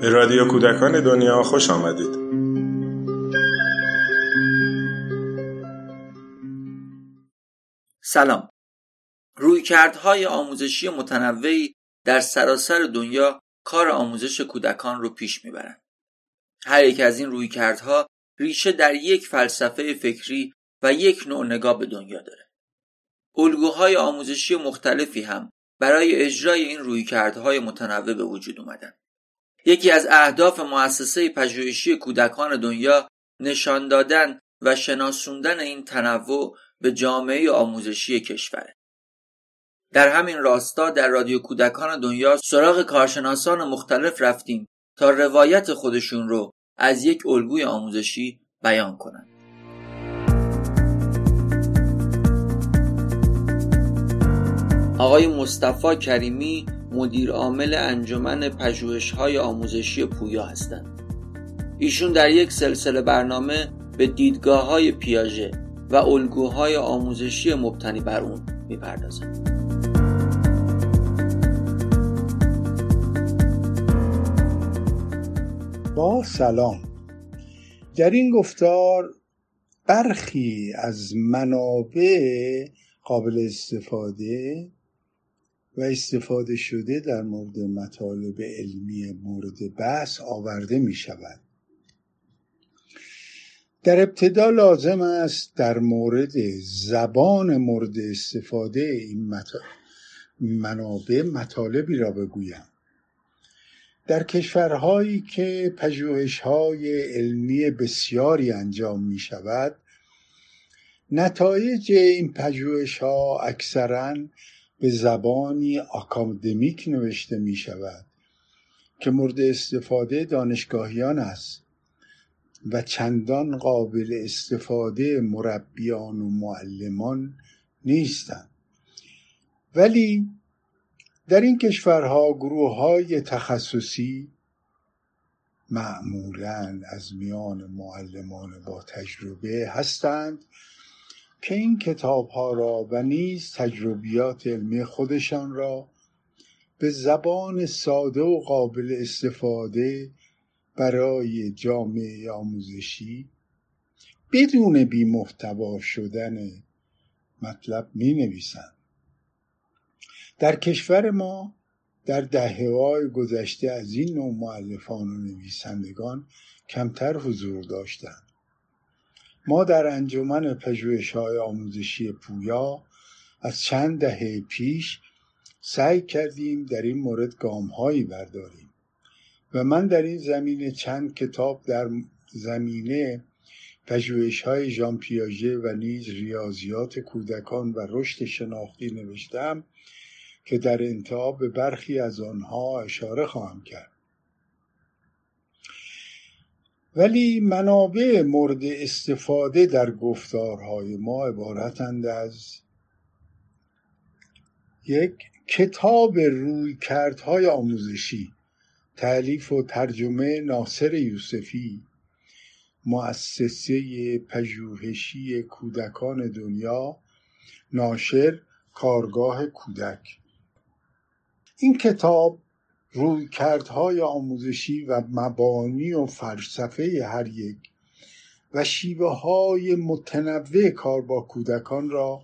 به رادیو کودکان دنیا خوش آمدید. سلام. رویکردهای آموزشی متنوعی در سراسر دنیا کار آموزش کودکان رو پیش می‌برند. هر یک از این رویکردها ریشه در یک فلسفه فکری و یک نوع نگاه به دنیا داره. الگوهای آموزشی مختلفی هم برای اجرای این رویکردهای متنوع به وجود اومدن یکی از اهداف مؤسسه پژوهشی کودکان دنیا نشان دادن و شناسوندن این تنوع به جامعه آموزشی کشوره در همین راستا در رادیو کودکان دنیا سراغ کارشناسان مختلف رفتیم تا روایت خودشون رو از یک الگوی آموزشی بیان کنند. آقای مصطفی کریمی مدیر عامل انجمن پژوهش‌های آموزشی پویا هستند. ایشون در یک سلسله برنامه به دیدگاه های پیاژه و الگوهای آموزشی مبتنی بر اون می‌پردازند. با سلام در این گفتار برخی از منابع قابل استفاده و استفاده شده در مورد مطالب علمی مورد بحث آورده می شود در ابتدا لازم است در مورد زبان مورد استفاده این منابع مطالبی را بگویم. در کشورهایی که پژوهش‌های علمی بسیاری انجام می شود نتایج این پژوهش ها اکثرا به زبانی آکادمیک نوشته می شود که مورد استفاده دانشگاهیان است و چندان قابل استفاده مربیان و معلمان نیستند. ولی در این کشورها گروه های تخصصی معمولا از میان معلمان با تجربه هستند که این کتاب ها را و نیز تجربیات علمی خودشان را به زبان ساده و قابل استفاده برای جامعه آموزشی بدون بی محتوا شدن مطلب می نویسند در کشور ما در دهه های گذشته از این نوع معلفان و نویسندگان کمتر حضور داشتند. ما در انجمن پژوهش های آموزشی پویا از چند دهه پیش سعی کردیم در این مورد گام هایی برداریم و من در این زمینه چند کتاب در زمینه پژوهش های ژان پیاژه و نیز ریاضیات کودکان و رشد شناختی نوشتم که در انتها به برخی از آنها اشاره خواهم کرد. ولی منابع مورد استفاده در گفتارهای ما عبارتند از یک کتاب روی کردهای آموزشی تعلیف و ترجمه ناصر یوسفی مؤسسه پژوهشی کودکان دنیا ناشر کارگاه کودک. این کتاب روی کردهای آموزشی و مبانی و فلسفه هر یک و شیوه های متنوع کار با کودکان را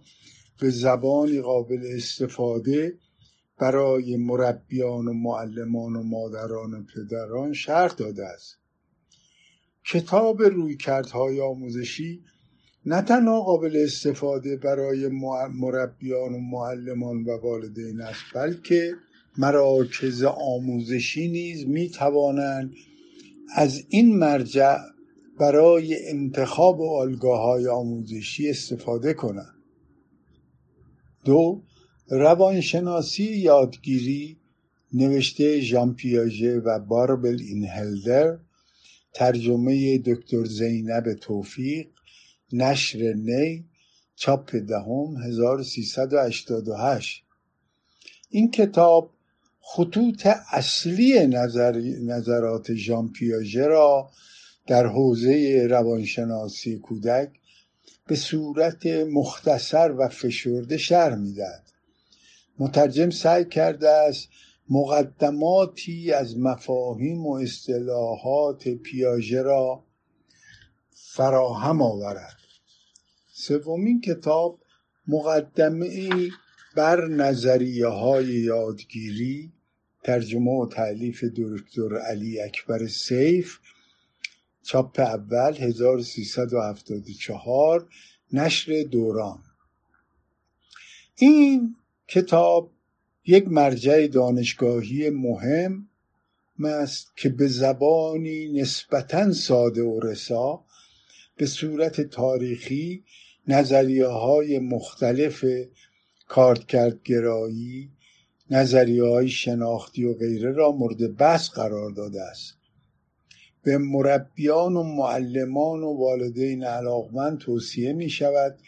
به زبانی قابل استفاده برای مربیان و معلمان و مادران و پدران شرط داده است. کتاب رویکردهای آموزشی نه تنها قابل استفاده برای مربیان و معلمان و والدین است بلکه مراکز آموزشی نیز می توانند از این مرجع برای انتخاب آلگاه های آموزشی استفاده کنند. دو روانشناسی یادگیری نوشته ژان پیاژه و باربل اینهلدر ترجمه دکتر زینب توفیق نشر نی چاپ دهم 1388 این کتاب خطوط اصلی نظر نظرات ژان پیاژه را در حوزه روانشناسی کودک به صورت مختصر و فشرده شرح می‌دهد. مترجم سعی کرده است مقدماتی از مفاهیم و اصطلاحات پیاژه را فراهم آورد. سومین کتاب مقدمه بر نظریه های یادگیری ترجمه و تعلیف دکتر علی اکبر سیف چاپ اول 1374 نشر دوران. این کتاب یک مرجع دانشگاهی مهم است که به زبانی نسبتا ساده و رسا به صورت تاریخی نظریه های مختلف کارکردگرایی نظریه های شناختی و غیره را مورد بحث قرار داده است. به مربیان و معلمان و والدین علاقمند توصیه می شود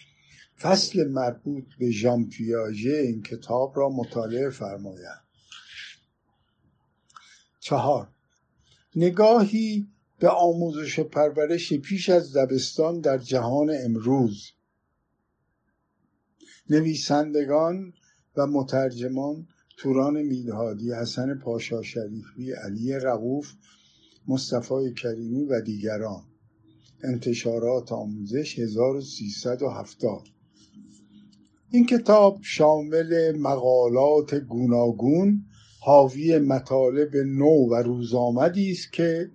فصل مربوط به ژان پیاژه این کتاب را مطالعه فرمایند. چهار نگاهی به آموزش و پرورش پیش از دبستان در جهان امروز. نویسندگان و مترجمان توران میلهادی حسن پاشا شریفی علی رغوف مصطفی کریمی و دیگران. انتشارات آموزش 1370 این کتاب شامل مقالات گوناگون حاوی مطالب نو و روزآمدی است که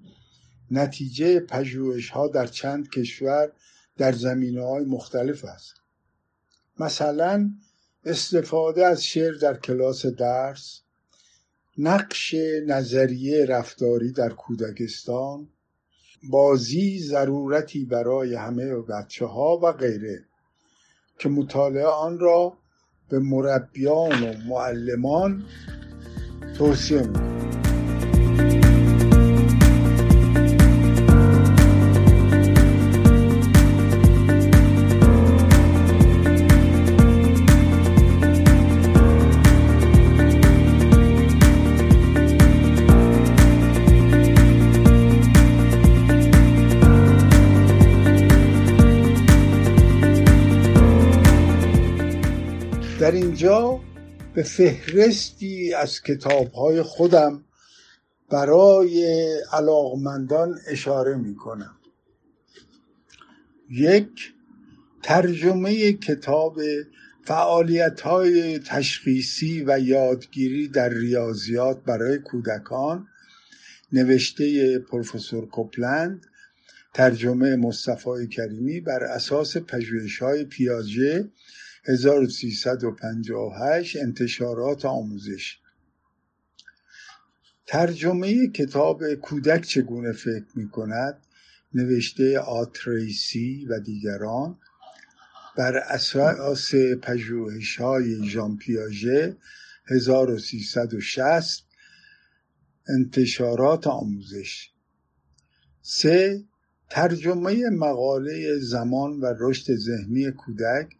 نتیجه پژوهش ها در چند کشور در زمینه های مختلف است. مثلا استفاده از شعر در کلاس درس نقش نظریه رفتاری در کودکستان بازی ضرورتی برای همه بچه ها و غیره که مطالعه آن را به مربیان و معلمان توصیه می‌کنم. اینجا به فهرستی از کتابهای خودم برای علاقمندان اشاره می کنم یک ترجمه کتاب فعالیت های تشخیصی و یادگیری در ریاضیات برای کودکان نوشته پروفسور کوپلند ترجمه مصطفی کریمی بر اساس پژوهش های پیاژه 1358 انتشارات آموزش. ترجمه کتاب کودک چگونه فکر می کند نوشته آتریسی و دیگران بر اساس پژوهش های ژان پیاژه 1360 انتشارات آموزش. سه ترجمه مقاله زمان و رشد ذهنی کودک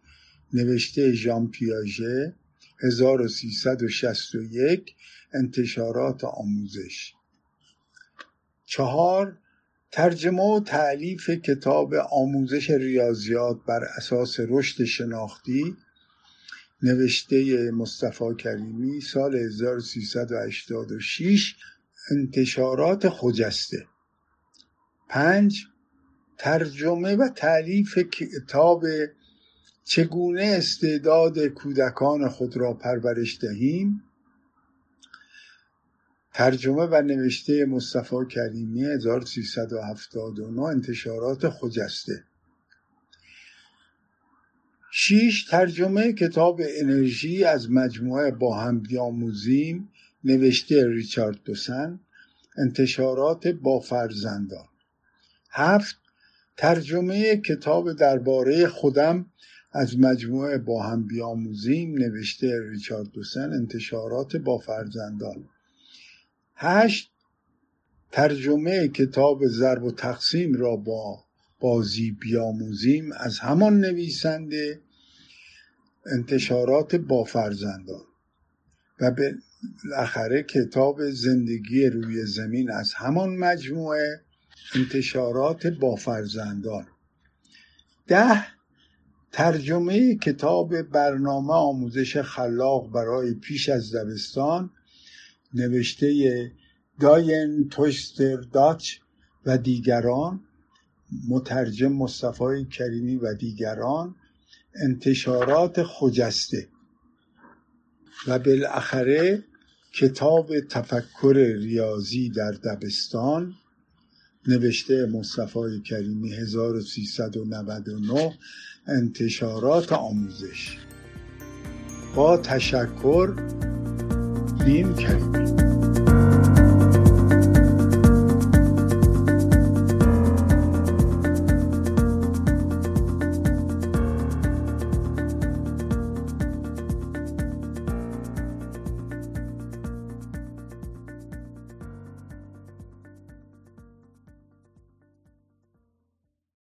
نوشته ژان پیاژه 1361 انتشارات آموزش. چهار ترجمه و تعلیف کتاب آموزش ریاضیات بر اساس رشد شناختی. نوشته مصطفی کریمی سال 1386 انتشارات خجسته. پنج ترجمه و تعلیف کتاب چگونه استعداد کودکان خود را پرورش دهیم؟ ترجمه و نوشته مصطفی کریمی 1379 انتشارات خجسته. شیش ترجمه کتاب انرژی از مجموعه با هم بیاموزیم نوشته ریچارد دوسن انتشارات با فرزندان. هفت ترجمه کتاب درباره خودم از مجموعه با هم بیاموزیم نوشته ریچارد دوسن انتشارات با فرزندان. هشت ترجمه کتاب ضرب و تقسیم را با بازی بیاموزیم. از همان نویسنده انتشارات با فرزندان. و به بالاخره کتاب زندگی روی زمین. از همان مجموعه انتشارات با فرزندان. ده ترجمه کتاب برنامه آموزش خلاق برای پیش از دبستان نوشته داین توستر داچ و دیگران مترجم مصطفی کریمی و دیگران انتشارات خجسته و بالاخره کتاب تفکر ریاضی در دبستان نوشته مصطفی کریمی 1399 انتشارات آموزش. با تشکر نیم کریمی